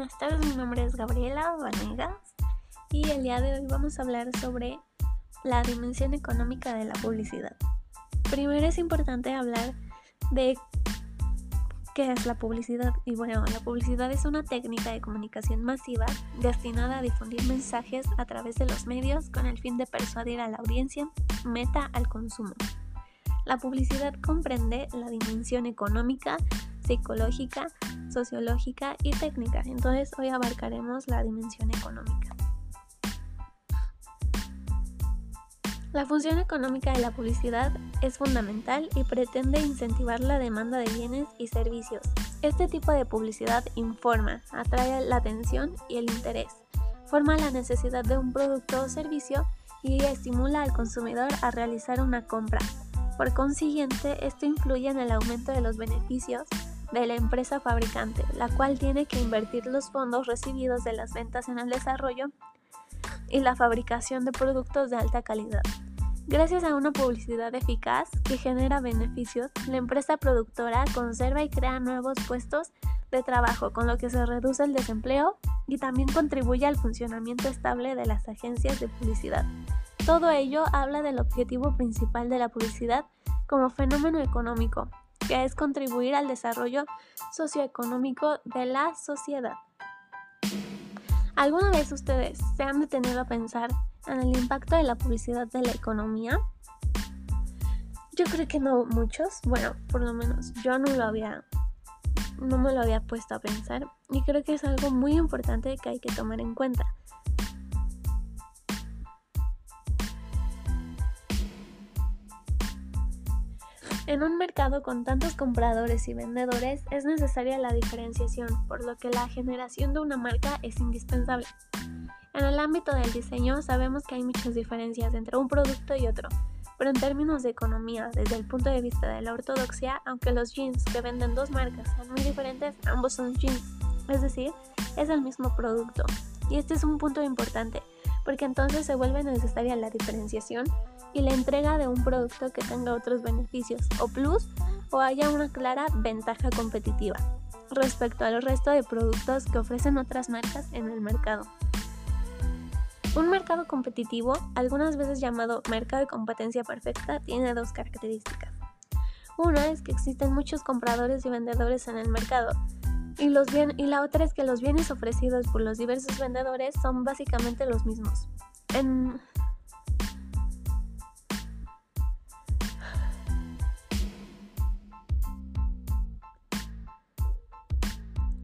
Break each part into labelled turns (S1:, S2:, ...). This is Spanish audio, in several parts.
S1: buenas tardes, mi nombre es Gabriela Vanegas y el día de hoy vamos a hablar sobre la dimensión económica de la publicidad. Primero es importante hablar de qué es la publicidad y bueno, la publicidad es una técnica de comunicación masiva destinada a difundir mensajes a través de los medios con el fin de persuadir a la audiencia meta al consumo. La publicidad comprende la dimensión económica, psicológica, sociológica y técnica. Entonces hoy abarcaremos la dimensión económica. La función económica de la publicidad es fundamental y pretende incentivar la demanda de bienes y servicios. Este tipo de publicidad informa, atrae la atención y el interés, forma la necesidad de un producto o servicio y estimula al consumidor a realizar una compra. Por consiguiente, esto influye en el aumento de los beneficios de la empresa fabricante, la cual tiene que invertir los fondos recibidos de las ventas en el desarrollo y la fabricación de productos de alta calidad. Gracias a una publicidad eficaz que genera beneficios, la empresa productora conserva y crea nuevos puestos de trabajo, con lo que se reduce el desempleo y también contribuye al funcionamiento estable de las agencias de publicidad. Todo ello habla del objetivo principal de la publicidad como fenómeno económico, que es contribuir al desarrollo socioeconómico de la sociedad. ¿Alguna vez ustedes se han detenido a pensar en el impacto de la publicidad de la economía? Yo creo que no muchos, bueno, por lo menos yo no lo había no me lo había puesto a pensar y creo que es algo muy importante que hay que tomar en cuenta. En un mercado con tantos compradores y vendedores es necesaria la diferenciación, por lo que la generación de una marca es indispensable. En el ámbito del diseño sabemos que hay muchas diferencias entre un producto y otro, pero en términos de economía, desde el punto de vista de la ortodoxia, aunque los jeans que venden dos marcas sean muy diferentes, ambos son jeans, es decir, es el mismo producto. Y este es un punto importante, porque entonces se vuelve necesaria la diferenciación y la entrega de un producto que tenga otros beneficios o plus o haya una clara ventaja competitiva respecto al resto de productos que ofrecen otras marcas en el mercado. Un mercado competitivo, algunas veces llamado mercado de competencia perfecta, tiene dos características. Una es que existen muchos compradores y vendedores en el mercado, y, los bien, y la otra es que los bienes ofrecidos por los diversos vendedores son básicamente los mismos. En,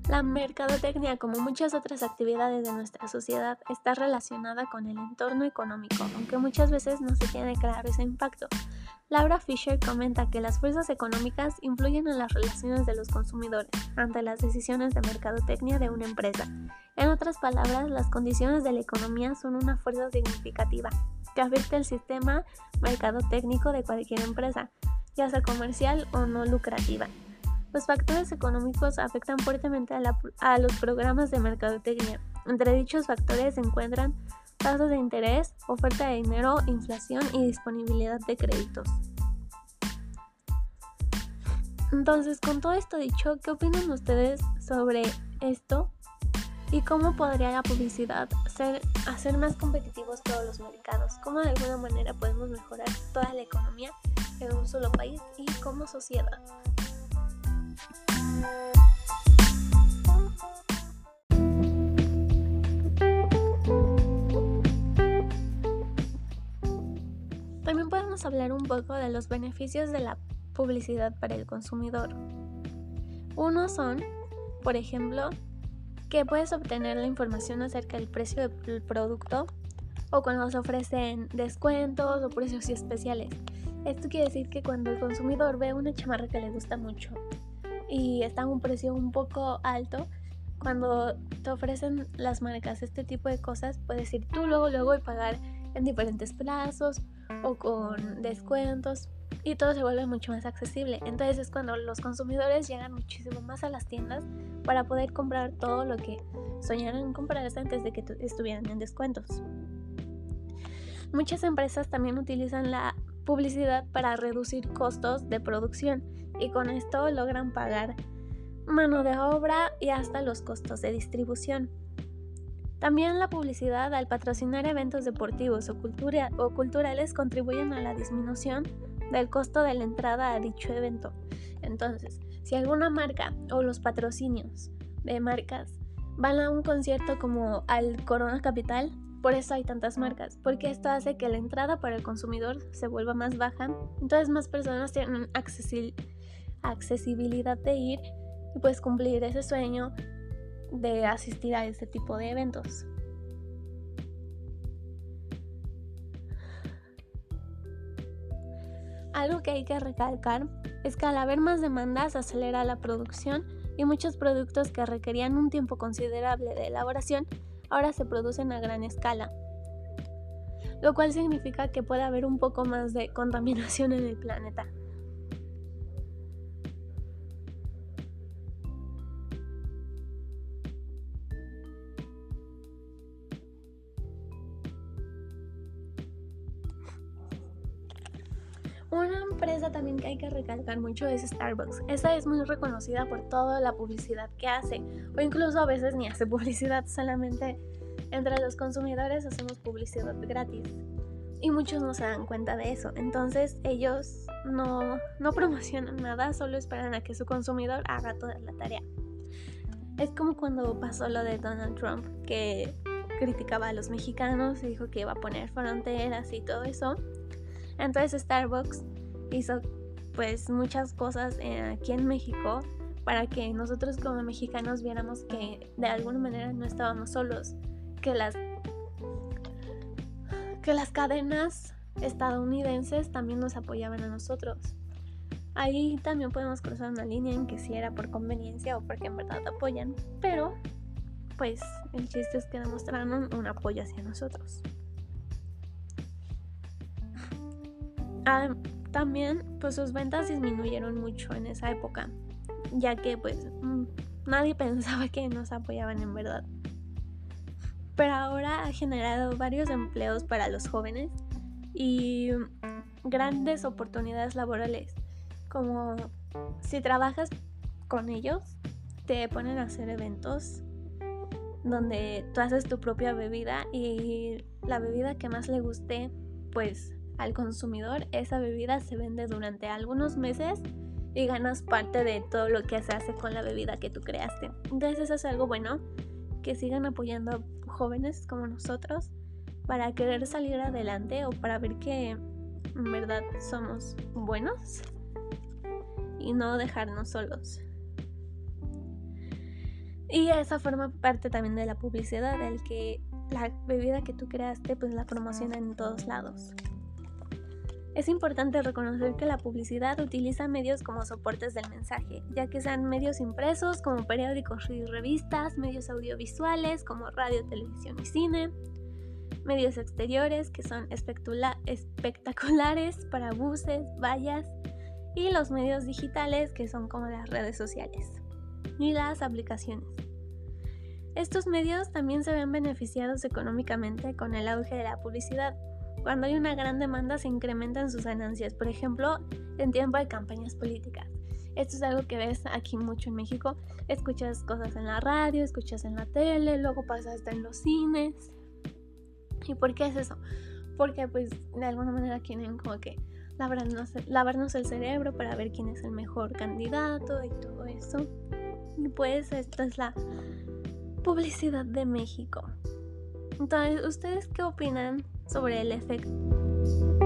S1: La mercadotecnia, como muchas otras actividades de nuestra sociedad, está relacionada con el entorno económico, aunque muchas veces no se tiene claro ese impacto. Laura Fisher comenta que las fuerzas económicas influyen en las relaciones de los consumidores ante las decisiones de mercadotecnia de una empresa. En otras palabras, las condiciones de la economía son una fuerza significativa que afecta el sistema mercadotécnico de cualquier empresa, ya sea comercial o no lucrativa. Los factores económicos afectan fuertemente a, los programas de mercadotecnia. Entre dichos factores se encuentran tasas de interés, oferta de dinero, inflación y disponibilidad de créditos. Entonces, con todo esto dicho, ¿qué opinan ustedes sobre esto? ¿Y cómo podría la publicidad hacer más competitivos todos los mercados? ¿Cómo de alguna manera podemos mejorar toda la economía en un solo país y como sociedad? También podemos hablar un poco de los beneficios de la publicidad para el consumidor. Uno son, por ejemplo, que puedes obtener la información acerca del precio del producto o cuando se ofrecen descuentos o precios especiales. Esto quiere decir que cuando el consumidor ve una chamarra que le gusta mucho y está a un precio un poco alto, cuando te ofrecen las marcas este tipo de cosas, puedes ir tú luego, luego y pagar en diferentes plazos o con descuentos y todo se vuelve mucho más accesible. Entonces es cuando los consumidores llegan muchísimo más a las tiendas para poder comprar todo lo que soñaron comprar antes de que estuvieran en descuentos. Muchas empresas también utilizan la publicidad para reducir costos de producción y con esto logran pagar mano de obra y hasta los costos de distribución. También la publicidad al patrocinar eventos deportivos o, culturales contribuyen a la disminución del costo de la entrada a dicho evento. Entonces, si alguna marca o los patrocinios de marcas van a un concierto como al Corona Capital, por eso hay tantas marcas, porque esto hace que la entrada para el consumidor se vuelva más baja, entonces más personas tienen accesibilidad de ir y pues cumplir ese sueño de asistir a este tipo de eventos. Algo que hay que recalcar es que al haber más demandas acelera la producción y muchos productos que requerían un tiempo considerable de elaboración ahora se producen a gran escala, lo cual significa que puede haber un poco más de contaminación en el planeta. Una empresa también que hay que recalcar mucho es Starbucks. Esta es muy reconocida por toda la publicidad que hace, o incluso a veces ni hace publicidad, solamente entre los consumidores hacemos publicidad gratis. Y muchos no se dan cuenta de eso. Entonces ellos no, no promocionan nada, solo esperan a que su consumidor haga toda la tarea. Es como cuando pasó lo de Donald Trump, que criticaba a los mexicanos y dijo que iba a poner fronteras y todo eso. Entonces Starbucks hizo pues muchas cosas eh, aquí en México para que nosotros como mexicanos viéramos que de alguna manera no estábamos solos, que las que las cadenas estadounidenses también nos apoyaban a nosotros. Ahí también podemos cruzar una línea en que si era por conveniencia o porque en verdad apoyan, pero pues el chiste es que demostraron un apoyo hacia nosotros. Ah, también, pues sus ventas disminuyeron mucho en esa época, ya que pues mm, nadie pensaba que nos apoyaban en verdad. Pero ahora ha generado varios empleos para los jóvenes y grandes oportunidades laborales, como si trabajas con ellos, te ponen a hacer eventos donde tú haces tu propia bebida y la bebida que más le guste, pues al consumidor, esa bebida se vende durante algunos meses y ganas parte de todo lo que se hace con la bebida que tú creaste. Entonces eso es algo bueno, que sigan apoyando a jóvenes como nosotros para querer salir adelante o para ver que en verdad somos buenos y no dejarnos solos. Y esa forma parte también de la publicidad, el que la bebida que tú creaste pues la promocionan en todos lados. Es importante reconocer que la publicidad utiliza medios como soportes del mensaje, ya que sean medios impresos como periódicos y revistas, medios audiovisuales como radio, televisión y cine, medios exteriores que son espectaculares para buses, vallas y los medios digitales que son como las redes sociales y las aplicaciones. Estos medios también se ven beneficiados económicamente con el auge de la publicidad, cuando hay una gran demanda se incrementan sus ganancias, por ejemplo, en tiempo de campañas políticas. Esto es algo que ves aquí mucho en México. Escuchas cosas en la radio, escuchas en la tele, luego pasa hasta en los cines. ¿Y por qué es eso? Porque pues de alguna manera quieren como que lavarnos, lavarnos el cerebro para ver quién es el mejor candidato y todo eso. Y pues esta es la publicidad de México. Entonces, ¿ustedes qué opinan sobre el efecto?